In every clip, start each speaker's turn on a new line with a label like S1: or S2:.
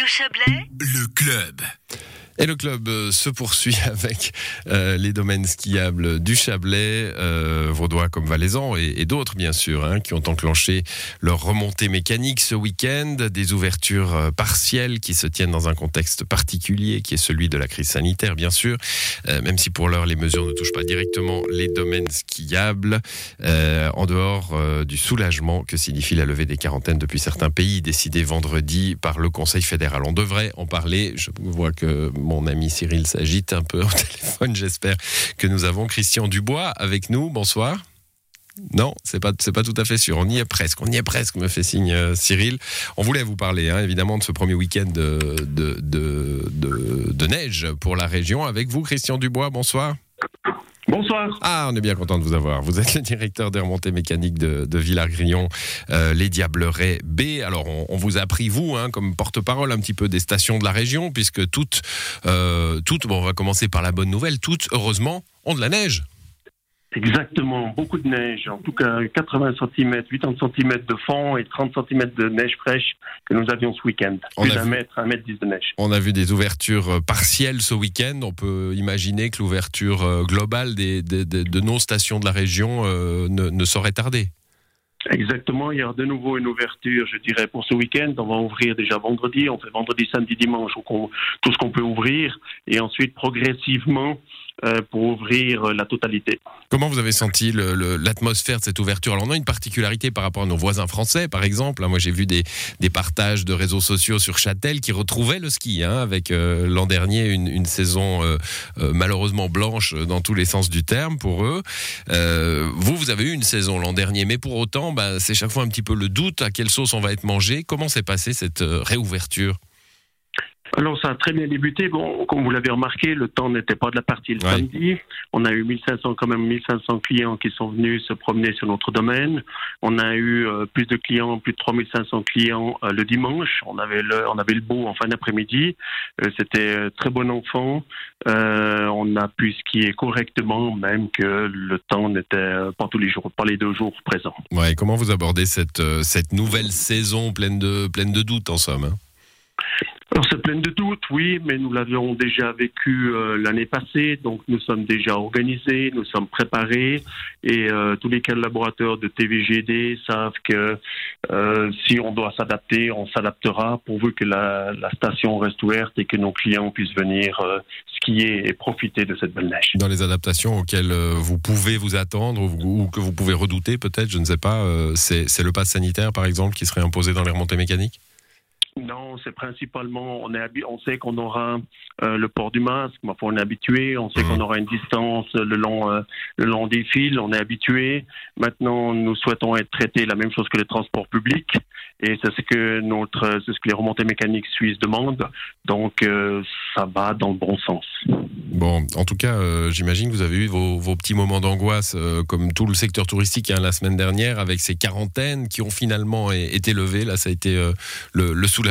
S1: Le club.
S2: Et le club euh, se poursuit avec euh, les domaines skiables du Chablais, euh, Vaudois comme Valaisan et, d'autres bien sûr, hein, qui ont enclenché leur remontée mécanique ce week-end, des ouvertures partielles qui se tiennent dans un contexte particulier qui est celui de la crise sanitaire bien sûr, même si pour l'heure les mesures ne touchent pas directement les domaines skiables, en dehors du soulagement que signifie la levée des quarantaines depuis certains pays décidé vendredi par le Conseil fédéral. On devrait en parler, je vois que mon ami Cyril s'agite un peu au téléphone. J'espère que nous avons Christian Dubois avec nous. Bonsoir. Non, c'est pas c'est pas tout à fait sûr. On y est presque. On y est presque. Me fait signe euh, Cyril. On voulait vous parler hein, évidemment de ce premier week-end de, de, de, neige pour la région avec vous, Christian Dubois. Bonsoir.
S3: Bonsoir.
S2: Ah, on est bien content de vous avoir. Vous êtes le directeur des remontées mécaniques de, de euh, les Diablerets B. Alors, on, on vous a pris, vous, hein, comme porte-parole un petit peu des stations de la région, puisque toutes, euh, toutes bon, on va commencer par la bonne nouvelle, toutes, heureusement, ont de la neige.
S3: Exactement, beaucoup de neige, en tout cas 80 cm, 80 cm de fond et 30 cm de neige fraîche que nous avions ce week-end. Plus d'un mètre, un mètre dix de neige.
S2: On a vu des ouvertures euh, partielles ce week-end. On peut imaginer que l'ouverture euh, globale des, des- des- de nos stations de la région euh, ne, ne saurait tarder.
S3: Exactement, il y aura de nouveau une ouverture, je dirais, pour ce week-end. On va ouvrir déjà vendredi, on fait vendredi, samedi, dimanche, tout ce qu'on peut ouvrir, et ensuite progressivement pour ouvrir euh, la totalité.
S2: Comment vous avez senti l'atmosphère de cette ouverture? Alors, on a une particularité par rapport à nos voisins français, par exemple. Moi, j'ai vu des, partages de réseaux sociaux sur Châtel qui retrouvaient le ski, hein, avec euh, l'an dernier une, saison euh, euh, malheureusement blanche dans tous les sens du terme pour eux. Euh, vous, vous avez eu une saison l'an dernier, mais pour autant, bah, c'est chaque fois un petit peu le doute à quelle sauce on va être mangé. Comment s'est passée cette euh, réouverture?
S3: Alors ça a très bien débuté. Bon, comme vous l'avez remarqué, le temps n'était pas de la partie le
S2: Ouais.
S3: samedi. On a eu 1500 quand même 1500 clients qui sont venus se promener sur notre domaine. On a eu euh, plus de clients, plus de 3500 clients euh, le dimanche. On avait le, on avait le beau en fin d'après-midi. Euh, C'était très bon enfant. On a pu skier correctement, même que le temps n'était pas tous les jours, pas les deux jours présents.
S2: Ouais, comment vous abordez cette, cette nouvelle saison pleine de, pleine de doutes, en somme hein?
S3: Alors c'est plein de doutes, oui, mais nous l'avions déjà vécu euh, l'année passée, donc nous sommes déjà organisés, nous sommes préparés, et euh, tous les collaborateurs de TVGD savent que euh, si on doit s'adapter, on s'adaptera pourvu que la, station reste ouverte et que nos clients puissent venir skier et profiter de cette belle neige.
S2: dans les adaptations auxquelles vous pouvez vous attendre ou, ou que vous pouvez redouter peut-être, je ne sais pas, c'est le pass sanitaire par exemple qui serait imposé dans les remontées mécaniques?
S3: Non, c'est principalement, on, est on sait qu'on aura euh, le port du masque, mais enfin, on est habitué, on sait qu'on aura une distance le long, euh, le long des fils, on est habitué. Maintenant, nous souhaitons être traités la même chose que les transports publics, et c'est ce que notre, c'est ce que les remontées mécaniques suisses demandent. Donc, euh, ça va dans le bon sens.
S2: Bon, en tout cas, j'imagine que vous avez eu vos, vos petits moments d'angoisse, comme tout le secteur touristique hein, la semaine dernière, avec ces quarantaines qui ont finalement été levées. Là, ça a été le, le soulagement.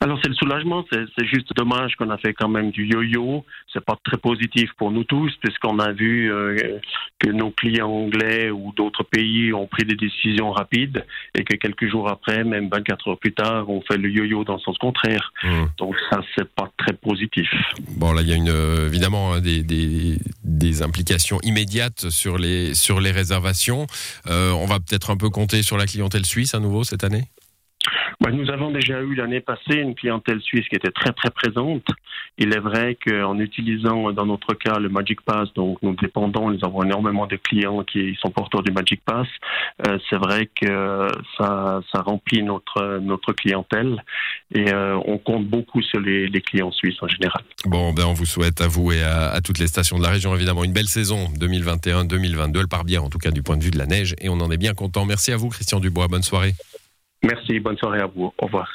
S3: Alors c'est le soulagement, c'est juste dommage qu'on a fait quand même du yo-yo. C'est pas très positif pour nous tous puisqu'on a vu euh, que nos clients anglais ou d'autres pays ont pris des décisions rapides et que quelques jours après, même 24 heures plus tard, on fait le yo-yo dans le sens contraire.
S2: Hum.
S3: Donc ça c'est pas très positif.
S2: Bon, là, il y a une, euh, évidemment hein, des, des, des implications immédiates sur les, sur les réservations. Euh, on va peut-être un peu compter sur la clientèle suisse à nouveau cette année?
S3: Ben, nous avons déjà eu l'année passée une clientèle suisse qui était très très présente. Il est vrai qu'en utilisant dans notre cas le Magic Pass, donc nous dépendons, nous avons énormément de clients qui sont porteurs du Magic Pass. Euh, c'est vrai que ça, remplit notre notre clientèle et euh, on compte beaucoup sur les, clients suisses en général.
S2: Bon, ben on vous souhaite à vous et à, à toutes les stations de la région, évidemment, une belle saison 2021-2022. Elle part bien, en tout cas, du point de vue de la neige, et on en est bien content. Merci à vous, Christian Dubois. Bonne soirée.
S3: Merci, bonne soirée à vous. Au revoir.